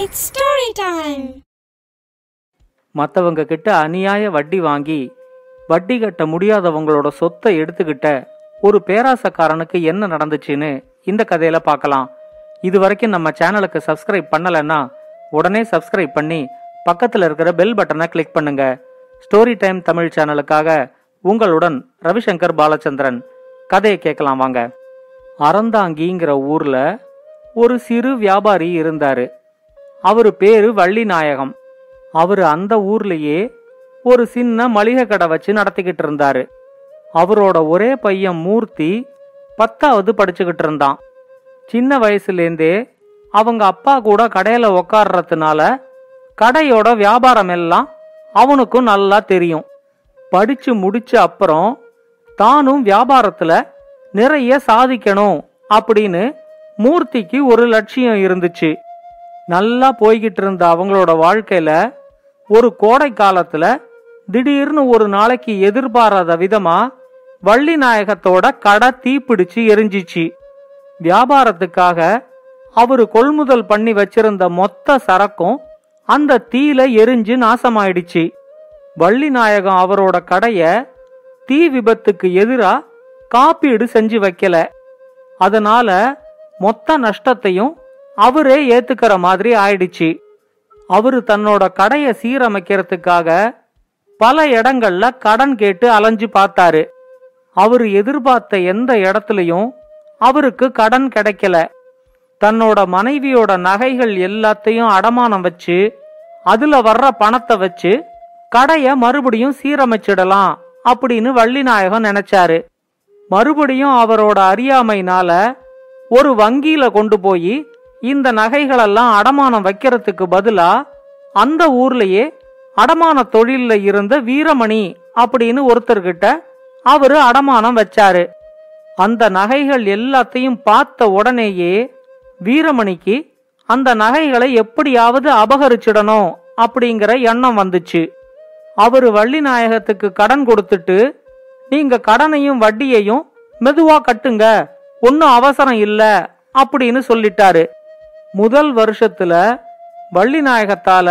It's story time மற்றவங்க கிட்ட அநியாய வட்டி வாங்கி வட்டி கட்ட முடியாதவங்களோட சொத்தை எடுத்துக்கிட்ட ஒரு பேராசக்காரனுக்கு என்ன நடந்துச்சுன்னு இந்த கதையில பார்க்கலாம். இது வரைக்கும் நம்ம சேனலுக்கு சப்ஸ்கிரைப் பண்ணலைன்னா உடனே சப்ஸ்கிரைப் பண்ணி பக்கத்தில் இருக்கிற பெல் பட்டனை கிளிக் பண்ணுங்க. ஸ்டோரி டைம் தமிழ் சேனலுக்காக உங்களுடன் ரவிசங்கர் பாலச்சந்திரன். கதையை கேட்கலாம் வாங்க. அறந்தாங்கிங்கிற ஊர்ல ஒரு சிறு வியாபாரி இருந்தாரு. அவரு பேரு வள்ளிநாயகம். அவரு அந்த ஊர்லயே ஒரு சின்ன மளிகை கடை வச்சு நடத்திக்கிட்டு இருந்தாரு. அவரோட ஒரே பையன் மூர்த்தி பத்தாவது படிச்சுக்கிட்டு இருந்தான். சின்ன வயசுலேருந்தே அவங்க அப்பா கூட கடையில உக்காடுறதுனால கடையோட வியாபாரம் எல்லாம் அவனுக்கும் நல்லா தெரியும். படிச்சு முடிச்ச அப்புறம் தானும் வியாபாரத்துல நிறைய சாதிக்கணும் அப்படின்னு மூர்த்திக்கு ஒரு லட்சியம் இருந்துச்சு. நல்லா போய்கிட்டு இருந்த அவங்களோட வாழ்க்கையில ஒரு கோடை காலத்துல திடீர்னு ஒரு நாளைக்கு எதிர்பாராத விதமா வள்ளி நாயகத்தோட கடை தீப்பிடிச்சு எரிஞ்சிச்சு. வியாபாரத்துக்காக அவரு கொள்முதல் பண்ணி வச்சிருந்த மொத்த சரக்கும் அந்த தீல எரிஞ்சு நாசமாயிடுச்சு. வள்ளி நாயகம் அவரோட கடைய தீ விபத்துக்கு எதிரா காப்பீடு செஞ்சு வைக்கல. அதனால மொத்த நஷ்டத்தையும் அவரே ஏத்துக்கிற மாதிரி ஆயிடுச்சு. அவரு தன்னோட கடையை சீரமைக்கிறதுக்காக பல இடங்கள்ல கடன் கேட்டு அலைஞ்சு பார்த்தாரு. அவரு எதிர்பார்த்த எந்த இடத்துலயும் அவருக்கு கடன் கிடைக்கல. தன்னோட மனைவியோட நகைகள் எல்லாத்தையும் அடமானம் வச்சு அதுல வர்ற பணத்தை வச்சு கடைய மறுபடியும் சீரமைச்சிடலாம் அப்படின்னு வள்ளிநாயகம் நினைச்சாரு. மறுபடியும் அவரோட அறியாமைனால ஒரு வங்கியில கொண்டு போய் இந்த நகைகளெல்லாம் அடமானம் வைக்கிறதுக்கு பதிலா அந்த ஊர்லயே அடமான தொழில்ல இருந்த வீரமணி அப்படின்னு ஒருத்தர்கிட்ட அவரு அடமானம் வச்சாரு. அந்த நகைகள் எல்லாத்தையும் பார்த்த உடனேயே வீரமணிக்கு அந்த நகைகளை எப்படியாவது அபகரிச்சிடணும் அப்படிங்கிற எண்ணம் வந்துச்சு. அவரு வள்ளிநாயகத்துக்கு கடன் கொடுத்துட்டு நீங்க கடனையும் வட்டியையும் மெதுவா கட்டுங்க ஒன்னும் அவசரம் இல்ல அப்படின்னு சொல்லிட்டாரு. முதல் வருஷத்துல வள்ளிநாயகத்தால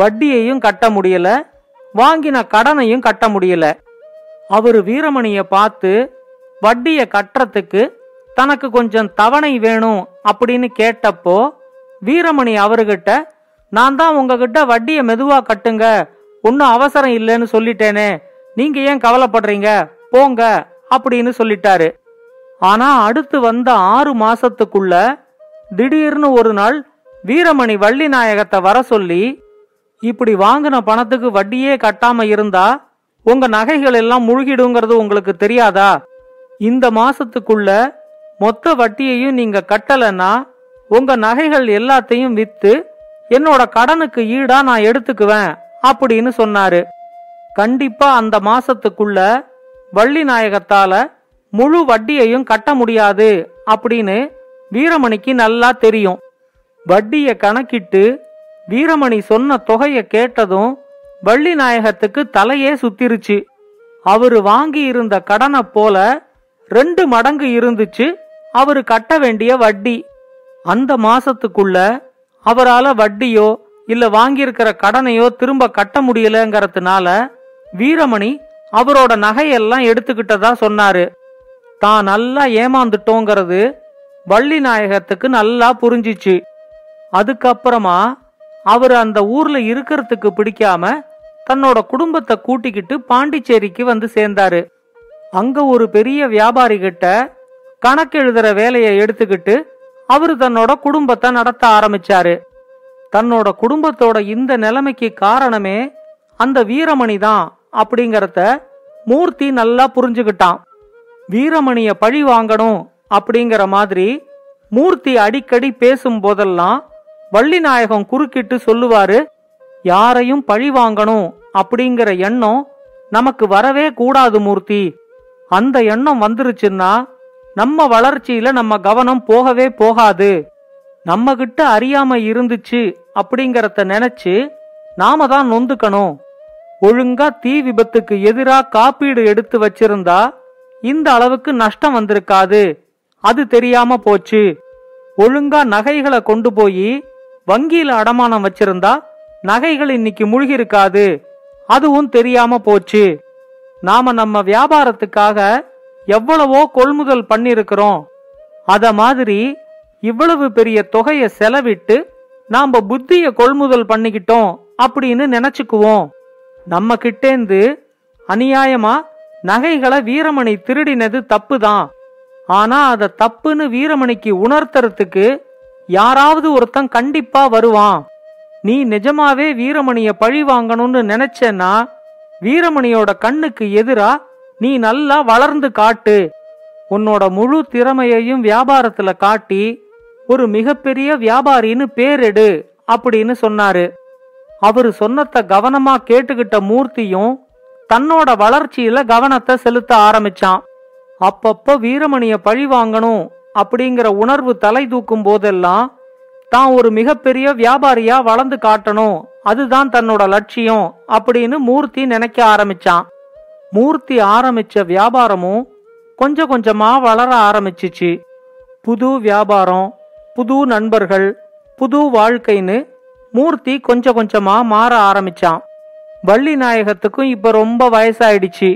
வட்டியையும் கட்ட முடியல வாங்கின கடனையும் கட்ட முடியல. அவரு வீரமணிய பார்த்து வட்டிய கட்டுறதுக்கு தனக்கு கொஞ்சம் தவணை வேணும் அப்படின்னு கேட்டப்போ வீரமணி அவர்கிட்ட நான் தான் உங்ககிட்ட வட்டியை மெதுவா கட்டுங்க ஒன்னும் அவசரம் இல்லைன்னு சொல்லிட்டேனே நீங்க ஏன் கவலைப்படுறீங்க போங்க அப்படின்னு சொல்லிட்டாரு. ஆனா அடுத்து வந்த ஆறு மாசத்துக்குள்ள திடீர்னு ஒரு நாள் வீரமணி வள்ளி நாயகத்தை வர சொல்லி இப்படி வாங்கின பணத்துக்கு வட்டியே கட்டாம இருந்தா உங்க நகைகள் எல்லாம் முழுகிடுங்கிறது உங்களுக்கு தெரியாதா? இந்த மாசத்துக்குள்ள மொத்த வட்டியையும் நீங்க கட்டலன்னா உங்க நகைகள் எல்லாத்தையும் வித்து என்னோட கடனுக்கு ஈடா நான் எடுத்துக்குவேன் அப்படின்னு சொன்னாரு. கண்டிப்பா அந்த மாசத்துக்குள்ள வள்ளி நாயகத்தால முழு வட்டியையும் கட்ட முடியாது அப்படின்னு வீரமணிக்கு நல்லா தெரியும். வட்டியை கணக்கிட்டு வீரமணி சொன்ன தொகையை கேட்டதும் வள்ளி நாயகத்துக்கு தலையே சுத்திருச்சு. அவரு வாங்கி இருந்த கடனை போல ரெண்டு மடங்கு இருந்துச்சு அவரு கட்ட வேண்டிய வட்டி. அந்த மாசத்துக்குள்ள அவரால வட்டியோ இல்ல வாங்கியிருக்கிற கடனையோ திரும்ப கட்ட முடியலங்கிறதுனால வீரமணி அவரோட நகையெல்லாம் எடுத்துக்கிட்டதா சொன்னாரு. தான் நல்லா ஏமாந்துட்டோங்கிறது வள்ளி நாயகத்துக்கு நல்லா புரிஞ்சிச்சு. அதுக்கப்புறமா அவர் அந்த ஊர்ல இருக்கிறதுக்கு பிடிக்காம தன்னோட குடும்பத்தை கூட்டிக்கிட்டு பாண்டிச்சேரிக்கு வந்து சேர்ந்தாரு. அங்க ஒரு பெரிய வியாபாரி கிட்ட கணக்கு எழுதுற வேலையை எடுத்துக்கிட்டு அவரு தன்னோட குடும்பத்தை நடத்த ஆரம்பிச்சாரு. தன்னோட குடும்பத்தோட இந்த நிலைமைக்கு காரணமே அந்த வீரமணி தான் அப்படிங்கறத மூர்த்தி நல்லா புரிஞ்சுக்கிட்டான். வீரமணிய பழி வாங்கணும் அப்படிங்கிற மாதிரி மூர்த்தி அடிக்கடி பேசும் போதெல்லாம் வள்ளிநாயகம் குறுக்கிட்டு சொல்லுவாரு யாரையும் பழி வாங்கணும் அப்படிங்கிற எண்ணம் நமக்கு வரவே கூடாது மூர்த்தி. அந்த எண்ணம் வந்துருச்சுன்னா நம்ம வளர்ச்சியில நம்ம கவனம் போகவே போகாது. நம்ம கிட்ட அறியாம இருந்துச்சு அப்படிங்கறத நினைச்சு நாம தான் நொந்துக்கணும். ஒழுங்கா தீ விபத்துக்கு எதிரா காப்பீடு எடுத்து வச்சிருந்தா இந்த அளவுக்கு நஷ்டம் வந்திருக்காது. அது தெரியாம போச்சு. ஒழுங்கா நகைகளை கொண்டு போய் வங்கியில அடமானம் வச்சிருந்தா நகைகள் இன்னைக்கு முழுகி இருக்காது அதுவும் தெரியாம போச்சு. நாம நம்ம வியாபாரத்துக்காக எவ்வளவோ கொள்முதல் பண்ணிருக்கிறோம் அத மாதிரி இவ்வளவு பெரிய தொகைய செலவிட்டு நாம புத்திய கொள்முதல் பண்ணிக்கிட்டோம் அப்படின்னு நினைச்சுக்குவோம். நம்ம கிட்டேந்து அநியாயமா நகைகளை வீரமணி திருடினது தப்புதான். ஆனா அத தப்புன்னு வீரமணிக்கு உணர்த்துறதுக்கு யாராவது ஒருத்தன் கண்டிப்பா வருவான். நீ நிஜமாவே வீரமணிய பழி வாங்கணும்னு நினைச்சேன்னா வீரமணியோட கண்ணுக்கு எதிரா நீ நல்லா வளர்ந்து காட்டு. உன்னோட முழு திறமையையும் வியாபாரத்துல காட்டி ஒரு மிகப்பெரிய வியாபாரின்னு பேரெடு அப்படின்னு சொன்னாரு. அவரு சொன்னத கவனமா கேட்டுக்கிட்ட மூர்த்தியும் தன்னோட வளர்ச்சியில கவனத்தை செலுத்த ஆரம்பிச்சான். அப்பப்ப வீரமணிய பழி வாங்கணும் அப்படிங்கிற உணர்வு தலை தூக்கும் போதெல்லாம் தான் ஒரு மிகப்பெரிய வியாபாரியா வளர்ந்து காட்டணும். அதுதான் தன்னோட லட்சியம் அப்படின்னு மூர்த்தி நினைக்க ஆரம்பிச்சான். மூர்த்தி ஆரம்பிச்ச வியாபாரமும் கொஞ்சம் கொஞ்சமா வளர ஆரம்பிச்சிச்சு. புது வியாபாரம் புது நண்பர்கள் புது வாழ்க்கைன்னு மூர்த்தி கொஞ்சம் கொஞ்சமா மாற ஆரம்பிச்சான். வள்ளி நாயகத்துக்கும் இப்ப ரொம்ப வயசாயிடுச்சு.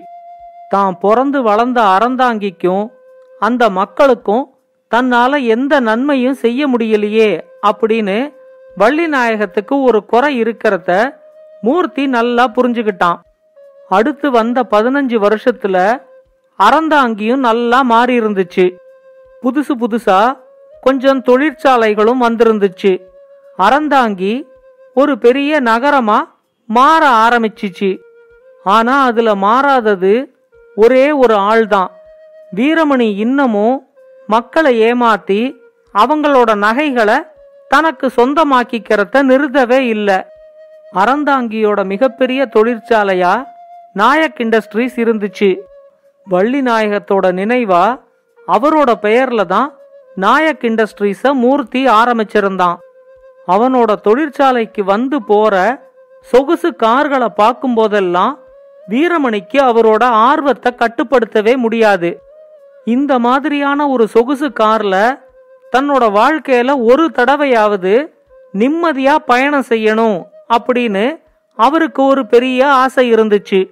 தான் பிறந்து வளர்ந்த அறந்தாங்கிக்கும் அந்த மக்களுக்கும் தன்னால எந்த நன்மையும் செய்ய முடியலையே அப்படின்னு வள்ளி நாயகத்துக்கு ஒரு குறை இருக்கிறத மூர்த்தி நல்லா புரிஞ்சுக்கிட்டான். அடுத்து வந்த பதினஞ்சு வருஷத்துல அறந்தாங்கியும் நல்லா மாறி இருந்துச்சு புதுசு புதுசா கொஞ்சம் தொழிற்சாலைகளும் வந்திருந்துச்சு. அறந்தாங்கி ஒரு பெரிய நகரமா மாற ஆரம்பிச்சிச்சு. ஆனா அதுல மாறாதது ஒரே ஒரு ஆள்தான். வீரமணி இன்னமும் மக்களை ஏமாத்தி அவங்களோட நகைகளை தனக்கு சொந்தமாக்கிக்கிறத நிறுத்தவே இல்லை. அறந்தாங்கியோட மிகப்பெரிய தொழிற்சாலையா நாயக் இண்டஸ்ட்ரீஸ் இருந்துச்சு. வள்ளி நாயகத்தோட நினைவா அவரோட பெயர்ல தான் நாயக் இண்டஸ்ட்ரீஸ மூர்த்தி ஆரம்பிச்சிருந்தான். அவனோட தொழிற்சாலைக்கு வந்து போற சொகுசு கார்களை பார்க்கும் போதெல்லாம் வீரமணிக்கு அவரோட ஆர்வத்தை கட்டுப்படுத்தவே முடியாது. இந்த மாதிரியான ஒரு சொகுசு கார்ல தன்னோட வாழ்க்கையில ஒரு தடவையாவது நிம்மதியா பயணம் செய்யணும் அப்படின்னு அவருக்கு ஒரு பெரிய ஆசை இருந்துச்சு.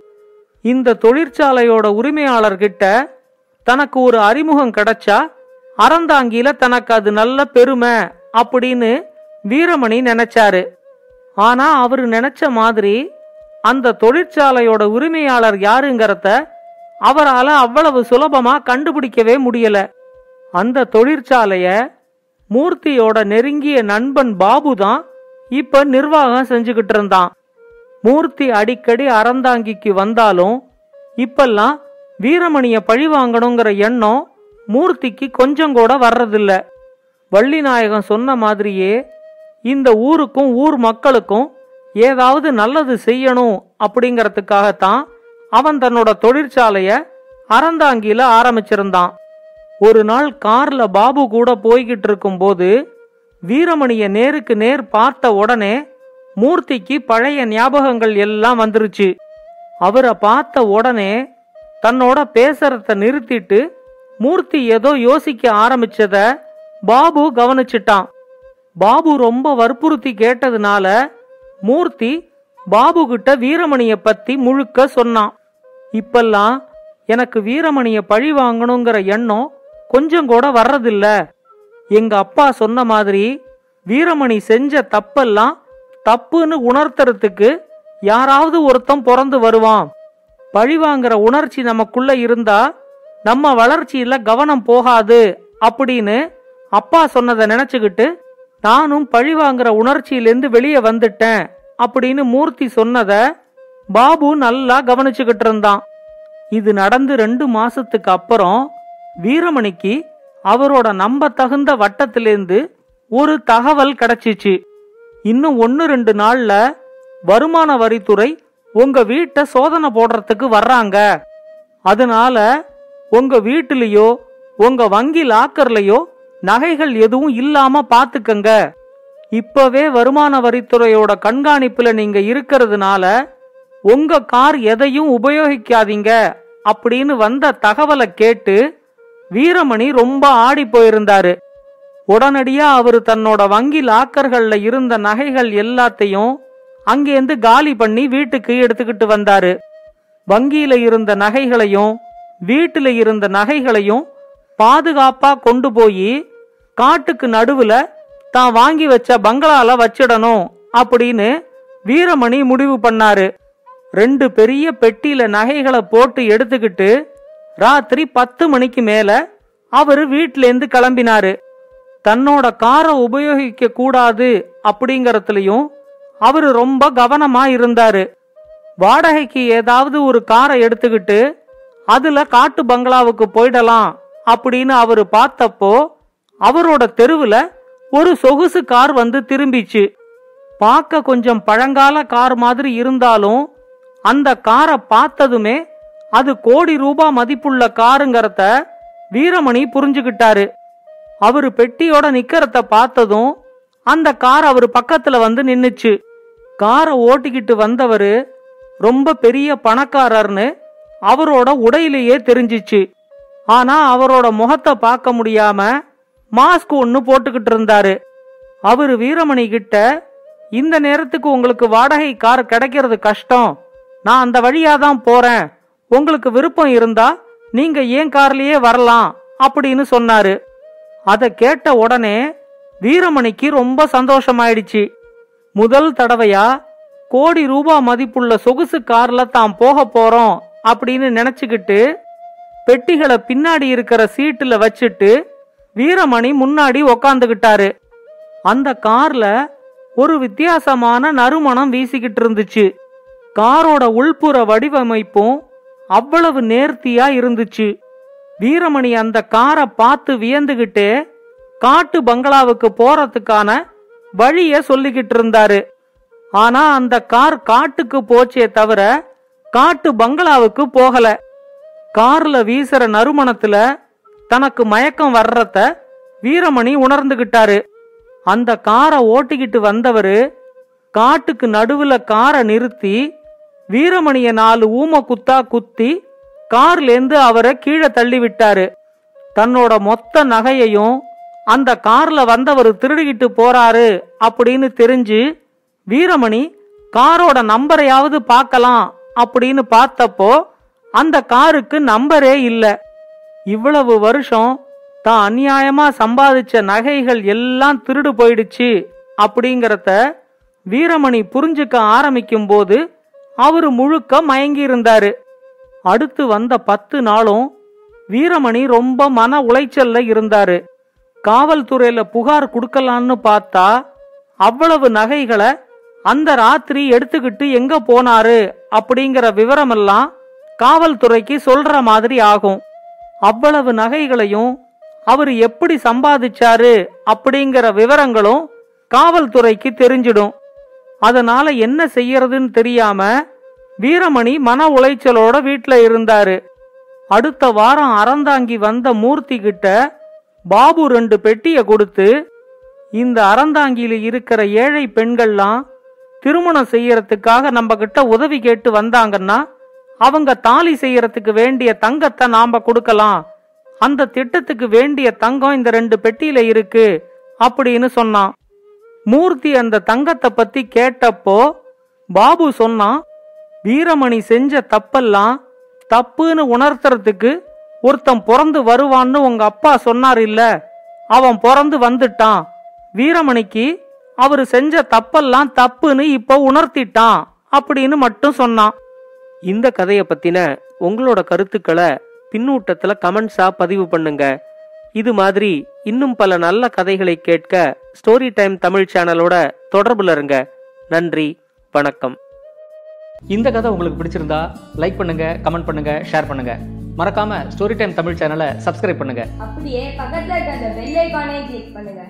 இந்த தொழிற்சாலையோட உரிமையாளர்கிட்ட தனக்கு ஒரு அறிமுகம் கிடைச்சா அறந்தாங்கில தனக்கு அது நல்ல பெருமை அப்படின்னு வீரமணி நினைச்சாரு. ஆனா அவரு நினைச்ச மாதிரி அந்த தொழிற்சாலையோட உரிமையாளர் யாருங்கிறத அவரால் அவ்வளவு சுலபமா கண்டுபிடிக்கவே முடியல. அந்த தொழிற்சாலைய மூர்த்தியோட நெருங்கிய நண்பன் பாபு தான் இப்ப நிர்வாகம் செஞ்சுக்கிட்டு இருந்தான். மூர்த்தி அடிக்கடி அறந்தாங்கிக்கு வந்தாலும் இப்பெல்லாம் வீரமணிய பழி வாங்கணுங்கிற எண்ணம் மூர்த்திக்கு கொஞ்சம் கூட வர்றதில்ல. வள்ளிநாயகம் சொன்ன மாதிரியே இந்த ஊருக்கும் ஊர் மக்களுக்கும் ஏதாவது நல்லது செய்யணும் அப்படிங்கறதுக்காகத்தான் அவன் தன்னோட தொழிற்சாலைய அறந்தாங்கில ஆரம்பிச்சிருந்தான். ஒரு நாள் கார்ல பாபு கூட போய்கிட்டு இருக்கும்போது வீரமணிய நேருக்கு நேர் பார்த்த உடனே மூர்த்திக்கு பழைய ஞாபகங்கள் எல்லாம் வந்துருச்சு. அவரை பார்த்த உடனே தன்னோட பேசுறத நிறுத்திட்டு மூர்த்தி ஏதோ யோசிக்க ஆரம்பிச்சத பாபு கவனிச்சிட்டான். பாபு ரொம்ப வற்புறுத்தி கேட்டதுனால மூர்த்தி பாபு கிட்ட வீரமணிய பத்தி முழுக்க சொன்னான். இப்பெல்லாம் எனக்கு வீரமணிய பழி வாங்கணுங்கிற எண்ணம் கொஞ்சம் கூட வர்றதில்ல. எங்க அப்பா சொன்ன மாதிரி வீரமணி செஞ்ச தப்பெல்லாம் தப்புன்னு உணர்த்துறதுக்கு யாராவது ஒருத்தன் பிறந்து வருவான். பழி வாங்குற உணர்ச்சி நமக்குள்ள இருந்தா நம்ம வளர்ச்சியில கவனம் போகாது அப்படின்னு அப்பா சொன்னதை நினைச்சுக்கிட்டு நானும் பழி வாங்குற உணர்ச்சியிலேருந்து வெளியே வந்துட்டேன் அப்படின்னு மூர்த்தி சொன்னத பாபு நல்லா கவனிச்சுக்கிட்டு இருந்தான். இது நடந்து ரெண்டு மாசத்துக்கு அப்புறம் வீரமணிக்கு அவரோட நம்ப தகுந்த வட்டத்திலேருந்து ஒரு தகவல் கிடைச்சிச்சு. இன்னும் ஒன்னு ரெண்டு நாள்ல வருமான வரித்துறை உங்க வீட்டை சோதனை போடுறதுக்கு வர்றாங்க. அதனால உங்க வீட்டிலேயோ உங்க வங்கி லாக்கர்லயோ நகைகள் எதுவும் இல்லாம பாத்துக்கங்க. இப்பவே வருமான வரித்துறையோட கண்காணிப்புல நீங்க இருக்கிறதுனால உங்க கார் எதையும் உபயோகிக்காதீங்க அப்படின்னு வந்த தகவலை கேட்டு வீரமணி ரொம்ப ஆடி போயிருந்தாரு. உடனடியா அவரு தன்னோட வங்கி லாக்கர்கள்ல இருந்த நகைகள் எல்லாத்தையும் அங்கேருந்து காலி பண்ணி வீட்டுக்கு எடுத்துக்கிட்டு வந்தாரு. வங்கியில இருந்த நகைகளையும் வீட்டுல இருந்த நகைகளையும் பாதுகாப்பா கொண்டு போய் காட்டுக்கு நடுவுல தான் வாங்கி வச்ச பங்களால வச்சிடணும் அப்படின்னு வீரமணி முடிவு பண்ணாரு. ரெண்டு பெரிய பெட்டியில நகைகளை போட்டு எடுத்துக்கிட்டு ராத்திரி பத்து மணிக்கு மேல அவரு வீட்டிலேருந்து கிளம்பினாரு. தன்னோட காரை உபயோகிக்க கூடாது அப்படிங்கறதுலயும் அவரு ரொம்ப கவனமா இருந்தாரு. வாடகைக்கு ஏதாவது ஒரு காரை எடுத்துக்கிட்டு அதுல காட்டு பங்களாவுக்கு போயிடலாம் அப்படின்னு அவரு பார்த்தப்போ அவரோட தெருவுல ஒரு சொகுசு கார் வந்து திரும்பிச்சு. பார்க்க கொஞ்சம் பழங்கால கார் மாதிரி இருந்தாலும் அந்த காரை பார்த்ததுமே அது கோடி ரூபாய் மதிப்புள்ள காருங்கிறத வீரமணி புரிஞ்சுகிட்டாரு. அவரு பெட்டியோட நிக்கிறத பார்த்ததும் அந்த கார் அவர் பக்கத்துல வந்து நின்னுச்சு. காரை ஓட்டிக்கிட்டு வந்தவரு ரொம்ப பெரிய பணக்காரர்னு அவரோட உடையிலேயே தெரிஞ்சிச்சு. ஆனா அவரோட முகத்தை பார்க்க முடியாம மாஸ்க் ஒன்னு போட்டுக்கிட்டு இருந்தாரு. அவரு வீரமணி கிட்ட இந்த நேரத்துக்கு உங்களுக்கு வாடகை கார் கிடைக்கிறது கஷ்டம். நான் அந்த வழியா தான் போறேன். உங்களுக்கு விருப்பம் இருந்தா நீங்க ஏன் கார்லயே வரலாம்? அப்படின்னு சொன்னாரு. அதை கேட்ட உடனே வீரமணிக்கு ரொம்ப சந்தோஷமாயிடுச்சு. முதல் தடவையா கோடி ரூபாய் மதிப்புள்ள சொகுசு கார்ல தான் போக போறோம் அப்படின்னு நினைச்சுக்கிட்டு பெட்டிகளை பின்னாடி இருக்கிற சீட்டுல வச்சுட்டு வீரமணி முன்னாடி உக்காந்துகிட்டாரு. அந்த கார்ல ஒரு வித்தியாசமான நறுமணம் வீசிக்கிட்டு இருந்துச்சு. காரோட உள்புற வடிவமைப்பும் அவ்வளவு நேர்த்தியா இருந்துச்சு. வீரமணி அந்த காரை பார்த்து வியந்துகிட்டே காட்டு பங்களாவுக்கு போறதுக்கான வழிய சொல்லிக்கிட்டு இருந்தாரு. ஆனா அந்த கார் காட்டுக்கு போச்சே தவிர காட்டு பங்களாவுக்கு போகல. கார்ல வீசுற நறுமணத்துல தனக்கு மயக்கம் வர்றத வீரமணி உணர்ந்துகிட்டாரு. அந்த காரை ஓட்டிக்கிட்டு வந்தவரு காட்டுக்கு நடுவுல காரை நிறுத்தி வீரமணிய நாலு ஊம குத்தா குத்தி கார்லேருந்து அவரை கீழே தள்ளி விட்டாரு தன்னோட மொத்த நகையையும் அந்த கார்ல வந்தவர் திருடிக்கிட்டு போறாரு அப்படின்னு தெரிஞ்சு வீரமணி காரோட நம்பரையாவது பார்க்கலாம் அப்படின்னு பார்த்தப்போ அந்த காருக்கு நம்பரே இல்ல. இவ்வளவு வருஷம் தான் அநியாயமா சம்பாதிச்ச நகைகள் எல்லாம் திருடு போயிடுச்சு அப்படிங்கறத வீரமணி புரிஞ்சுக்க ஆரம்பிக்கும் போது அவரு முழுக்க மயங்கி இருந்தாரு. அடுத்து வந்த பத்து நாளும் வீரமணி ரொம்ப மன உளைச்சல்ல இருந்தாரு. காவல்துறையில புகார் கொடுக்கலான்னு பார்த்தா அவ்வளவு நகைகளை அந்த ராத்திரி எடுத்துக்கிட்டு எங்க போனாரு அப்படிங்கிற விவரமெல்லாம் காவல்துறைக்கு சொல்ற மாதிரி ஆகும். அவ்வளவு நகைகளையும் அவர் எப்படி சம்பாதிச்சாரு அப்படிங்கிற விவரங்களும் காவல்துறைக்கு தெரிஞ்சிடும். அதனால என்ன செய்யறதுன்னு தெரியாம வீரமணி மன உளைச்சலோட வீட்ல இருந்தாரு. அடுத்த வாரம் அறந்தாங்கி வந்த மூர்த்தி கிட்ட பாபு ரெண்டு பெட்டிய கொடுத்து இந்த அறந்தாங்கியில இருக்கிற ஏழை பெண்கள்லாம் திருமணம் செய்யறதுக்காக நம்ம கிட்ட உதவி கேட்டு வந்தாங்கன்னா அவங்க தாலி செய்யறதுக்கு வேண்டிய தங்கத்தை நாம கொடுக்கலாம். அந்த திட்டத்துக்கு வேண்டிய தங்கம் இந்த ரெண்டு பெட்டியில இருக்கு அப்படின்னு சொன்னான். மூர்த்தி அந்த தங்கத்தை பத்தி கேட்டப்போ பாபு சொன்னான் வீரமணி செஞ்ச தப்பெல்லாம் தப்புன்னு உணர்த்துறதுக்கு ஒருத்தன் பிறந்து வருவான்னு உங்க அப்பா சொன்னார் இல்ல. அவன் பிறந்து வந்துட்டான். வீரமணிக்கு அவரு செஞ்ச தப்பெல்லாம் தப்புன்னு இப்போ உணர்த்திட்டான் அப்படின்னு மட்டும் சொன்னான். இந்த கதையை பத்தின உங்களோட கருத்துக்களை பின்னூட்டத்துல கமெண்ட்ஸா பதிவு பண்ணுங்க. இது மாதிரி இன்னும் பல நல்ல கதைகளை கேட்க ஸ்டோரி டைம் தமிழ் சேனலோட தொடர்புல இருங்க. நன்றி வணக்கம். இந்த கதை உங்களுக்கு பிடிச்சிருந்தா லைக் பண்ணுங்க கமெண்ட் பண்ணுங்க ஷேர் பண்ணுங்க. மறக்காம ஸ்டோரி டைம் தமிழ் சேனலை சப்ஸ்கிரைப் பண்ணுங்க. அப்படியே பக்கத்துல இருக்க அந்த பெல் ஐகானை கிளிக் பண்ணுங்க.